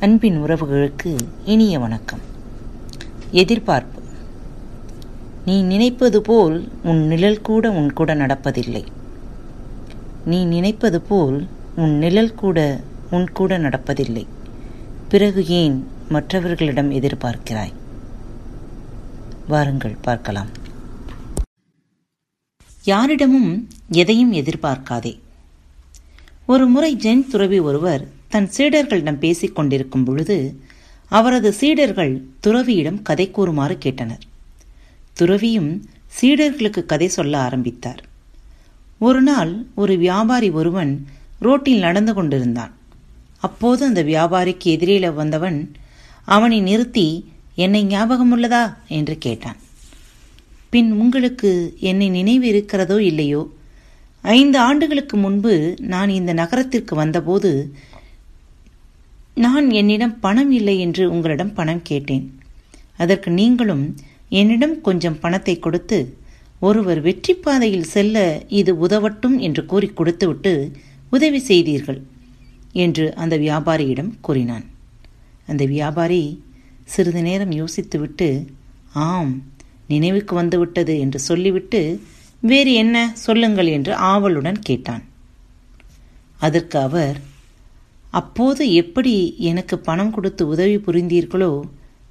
அன்பின் உறவுகளுக்கு இனிய வணக்கம். எதிர்பார்ப்பு. நீ நினைப்பது போல் உன் நிழல் கூட உன் கூட நடப்பதில்லை. நீ நினைப்பது போல் உன் நிழல் கூட உன் கூட நடப்பதில்லை. பிறகு ஏன் மற்றவர்களிடம் எதிர்பார்க்கிறாய்? வாருங்கள் பார்க்கலாம். யாரிடமும் எதையும் எதிர்பார்க்காதே. ஒரு முறை ஜென் துறவி ஒருவர் தன் சீடர்களிடம் பேசிக் கொண்டிருக்கும் பொழுது அவரது சீடர்கள் துறவியிடம் கதை கூறுமாறு கேட்டனர். துறவியும் சீடர்களுக்கு கதை சொல்ல ஆரம்பித்தார். ஒரு நாள் ஒரு வியாபாரி ஒருவன் ரோட்டில் நடந்து கொண்டிருந்தான். அப்போது அந்த வியாபாரிக்கு எதிரில வந்தவன் அவனை நிறுத்தி என்னை ஞாபகம் உள்ளதா என்று கேட்டான். பின் உங்களுக்கு என்னை நினைவு இருக்கிறதோ இல்லையோ? ஐந்து ஆண்டுகளுக்கு முன்பு நான் இந்த நகரத்திற்கு வந்தபோது நான் என்னிடம் பணம் இல்லை என்று உங்களிடம் பணம் கேட்டேன். அதற்கு நீங்களும் என்னிடம் கொஞ்சம் பணத்தை கொடுத்து ஒருவர் வெற்றி பாதையில் செல்ல இது உதவட்டும் என்று கூறி கொடுத்துவிட்டு உதவி செய்தீர்கள் என்று அந்த வியாபாரியிடம் கூறினான். அந்த வியாபாரி சிறிது நேரம் யோசித்துவிட்டு ஆம் நினைவுக்கு வந்துவிட்டது என்று சொல்லிவிட்டு வேறு என்ன சொல்லுங்கள் என்று ஆவலுடன் கேட்டான். அதற்கு அவர் அப்போது எப்படி எனக்கு பணம் கொடுத்து உதவி புரிந்தீர்களோ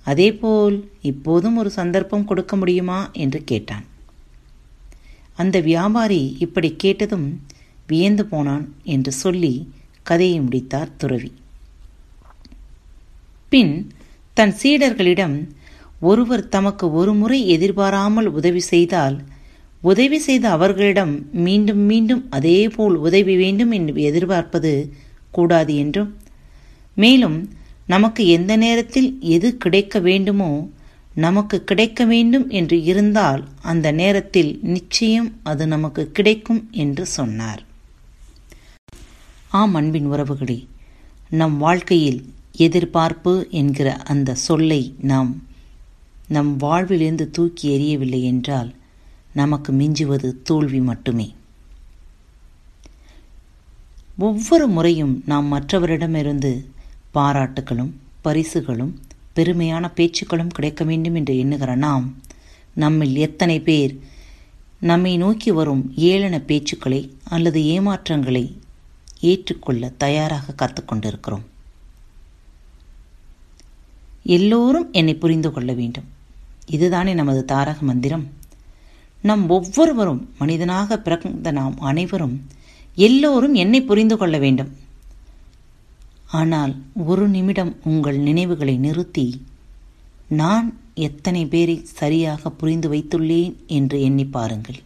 அதேபோல் இப்போதும் ஒரு சந்தர்ப்பம் கொடுக்க முடியுமா என்று கேட்டான். அந்த வியாபாரி இப்படி கேட்டதும் வியந்து போனான் என்று சொல்லி கதையை முடித்தார் துறவி. பின் தன் சீடர்களிடம் ஒருவர் தமக்கு ஒரு முறை எதிர்பாராமல் உதவி செய்தால் உதவி செய்த அவர்களிடம் மீண்டும் மீண்டும் அதேபோல் உதவி வேண்டும் என்று எதிர்பார்ப்பது கூடாது என்றும் மேலும் நமக்கு எந்த நேரத்தில் எது கிடைக்க வேண்டுமோ நமக்கு கிடைக்க வேண்டும் என்று இருந்தால் அந்த நேரத்தில் நிச்சயம் அது நமக்கு கிடைக்கும் என்று சொன்னார். ஆம் அன்பின் உறவுகளே நம் வாழ்க்கையில் எதிர்பார்ப்பு என்கிற அந்த சொல்லை நாம் நம் வாழ்விலிருந்து தூக்கி எறியவில்லை என்றால் நமக்கு மிஞ்சுவது தோல்வி மட்டுமே. ஒவ்வொரு முறையும் நாம் மற்றவரிடமிருந்து பாராட்டுகளும் பரிசுகளும் பெருமையான பேச்சுக்களும் கிடைக்க வேண்டும் என்று எண்ணுகிற நாம் நம்மில் எத்தனை பேர் நம்மை நோக்கி வரும் ஏளன பேச்சுக்களை அல்லது ஏமாற்றங்களை ஏற்றுக்கொள்ள தயாராக காத்துக்கொண்டிருக்கிறோம் எல்லோரும் என்னை புரிந்து கொள்ள வேண்டும். இதுதானே நமது தாரக மந்திரம். நம் ஒவ்வொருவரும் மனிதனாக பிறந்த நாம் அனைவரும் எல்லோரும் என்னை புரிந்து கொள்ள வேண்டும். ஆனால் ஒரு நிமிடம் உங்கள் நினைவுகளை நிறுத்தி நான் எத்தனை பேரை சரியாக புரிந்து வைத்துள்ளேன் என்று எண்ணி பாருங்கள்.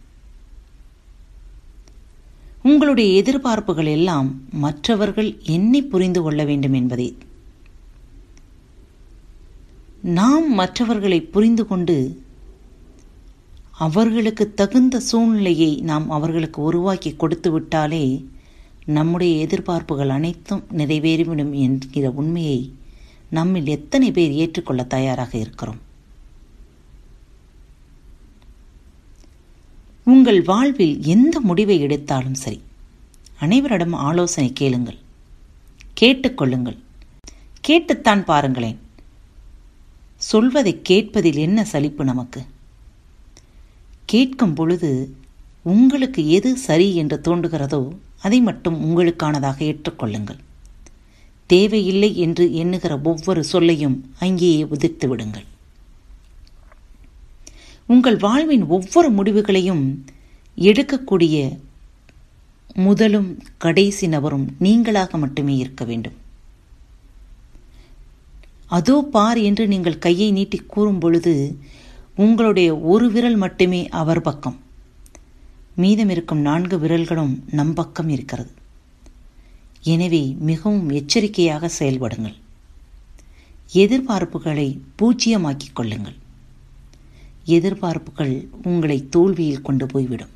உங்களுடைய எதிர்பார்ப்புகள் எல்லாம் மற்றவர்கள் என்னை புரிந்து கொள்ள வேண்டும் என்பதே. நாம் மற்றவர்களை புரிந்து கொண்டு அவர்களுக்கு தகுந்த சூழ்நிலையை நாம் அவர்களுக்கு உருவாக்கி கொடுத்து விட்டாலே நம்முடைய எதிர்பார்ப்புகள் அனைத்தும் நிறைவேறிவிடும் என்கிற உண்மையை நம்மில் எத்தனை பேர் ஏற்றுக்கொள்ள தயாராக இருக்கிறோம்? உங்கள் வாழ்வில் எந்த முடிவை எடுத்தாலும் சரி அனைவரிடம் ஆலோசனை கேளுங்கள் கேட்டுக்கொள்ளுங்கள் கேட்டுத்தான் பாருங்களேன். சொல்வதை கேட்பதில் என்ன சலிப்பு நமக்கு? கேட்கும் பொழுது உங்களுக்கு எது சரி என்று தோன்றுகிறதோ அதை மட்டும் உங்களுக்கானதாக ஏற்றுக்கொள்ளுங்கள். தேவையில்லை என்று எண்ணுகிற ஒவ்வொரு சொல்லையும் அங்கேயே உதிர்த்து விடுங்கள். உங்கள் வாழ்வின் ஒவ்வொரு முடிவுகளையும் எடுக்கக்கூடிய முதலும் கடைசி நபரும் நீங்களாக மட்டுமே இருக்க வேண்டும். அதோ பார் என்று நீங்கள் கையை நீட்டி கூறும் பொழுது உங்களுடைய ஒரு விரல் மட்டுமே அவர் பக்கம். மீதம் இருக்கும் நான்கு விரல்களும் நம் பக்கம் இருக்கிறது. எனவே மிகவும் எச்சரிக்கையாக செயல்படுங்கள். எதிர்பார்ப்புகளை பூஜ்ஜியமாக்கிக் கொள்ளுங்கள். எதிர்பார்ப்புகள் உங்களை தோல்வியில் கொண்டு போய்விடும்.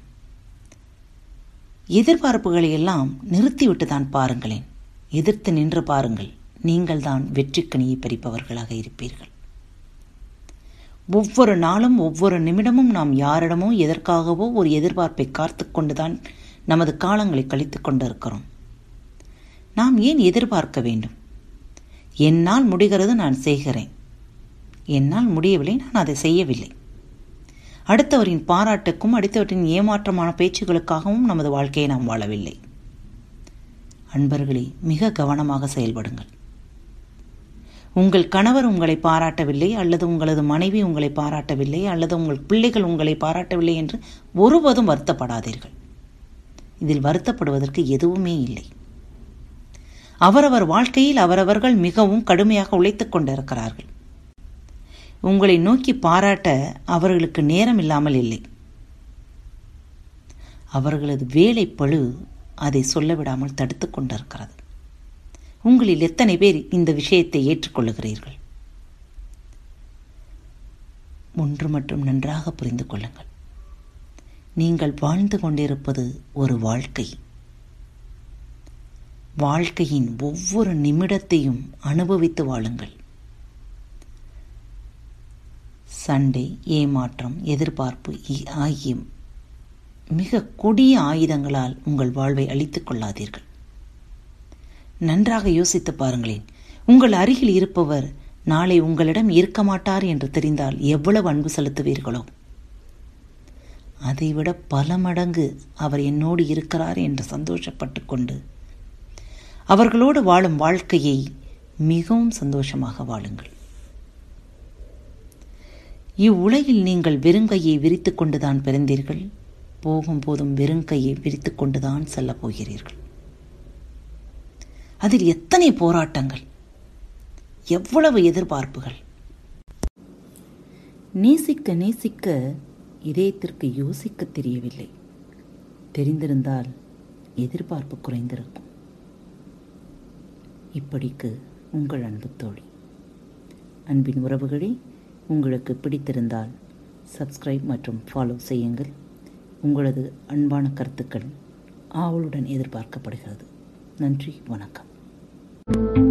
எதிர்பார்ப்புகளை எல்லாம் நிறுத்திவிட்டு தான் பாருங்களேன். எதிர்த்து நின்று பாருங்கள். நீங்கள்தான் வெற்றிக்கனியை பறிப்பவர்களாக இருப்பீர்கள். ஒவ்வொரு நாளும் ஒவ்வொரு நிமிடமும் நாம் யாரிடமோ எதற்காகவோ ஒரு எதிர்பார்ப்பை காத்து கொண்டுதான் நமது காலங்களை கழித்து கொண்டிருக்கிறோம். நாம் ஏன் எதிர்பார்க்க வேண்டும்? என்னால் முடிகிறது நான் செய்கிறேன். என்னால் முடியவில்லை நான் அதை செய்யவில்லை. அடுத்தவரின் பாராட்டுக்கும் அடுத்தவரின் ஏமாற்றமான பேச்சுகளுக்காகவும் நமது வாழ்க்கையை நாம் வாழவில்லை. அன்பர்களே மிக கவனமாக செயல்படுங்கள். உங்கள் கணவர் உங்களை பாராட்டவில்லை அல்லது உங்களது மனைவி உங்களை பாராட்டவில்லை அல்லது உங்கள் பிள்ளைகள் உங்களை பாராட்டவில்லை என்று ஒருபோதும் வருத்தப்படாதீர்கள். இதில் வருத்தப்படுவதற்கு எதுவுமே இல்லை. அவரவர் வாழ்க்கையில் அவரவர்கள் மிகவும் கடுமையாக உழைத்துக் கொண்டிருக்கிறார்கள். உங்களை நோக்கி பாராட்ட அவர்களுக்கு நேரம் இல்லாமல் இல்லை. அவர்களது வேலை பழு அதை சொல்ல விடாமல் தடுத்து கொண்டிருக்கிறது. உங்களில் எத்தனை பேர் இந்த விஷயத்தை ஏற்றுக்கொள்ளுகிறீர்கள்? ஒன்று மட்டும் நன்றாக புரிந்து கொள்ளுங்கள். நீங்கள் வாழ்ந்து கொண்டிருப்பது ஒரு வாழ்க்கை. வாழ்க்கையின் ஒவ்வொரு நிமிடத்தையும் அனுபவித்து வாழுங்கள். சண்டை ஏமாற்றம் எதிர்பார்ப்பு ஆகிய மிக கொடிய ஆயுதங்களால் உங்கள் வாழ்வை அழித்துக் கொள்ளாதீர்கள். நன்றாக யோசித்து பாருங்களேன். உங்கள் அருகில் இருப்பவர் நாளை உங்களிடம் இருக்க மாட்டார் என்று தெரிந்தால் எவ்வளவு அன்பு செலுத்துவீர்களோ. அதைவிட பல மடங்கு அவர் என்னோடு இருக்கிறார் என்று சந்தோஷப்பட்டு கொண்டு அவர்களோடு வாழும் வாழ்க்கையை மிகவும் சந்தோஷமாக வாழுங்கள். இவ்வுலகில் நீங்கள் வெறுங்கையை விரித்து கொண்டுதான் பிறந்தீர்கள். போகும்போதும் வெறுங்கையை விரித்து கொண்டுதான் செல்லப் போகிறீர்கள். அதில் எத்தனை போராட்டங்கள்? எவ்வளவு எதிர்பார்ப்புகள்? நேசிக்க நேசிக்க இதயத்திற்கு யோசிக்க தெரியவில்லை. தெரிந்திருந்தால் எதிர்பார்ப்பு குறைந்திருக்கும். இப்படிக்கு உங்கள் அன்பு தோழி. அன்பின் உறவுகளே உங்களுக்கு பிடித்திருந்தால் சப்ஸ்கிரைப் மற்றும் ஃபாலோ செய்யுங்கள். உங்களது அன்பான கருத்துக்கள் ஆவலுடன் எதிர்பார்க்கப்படுகிறது. நன்றி வணக்கம். thank you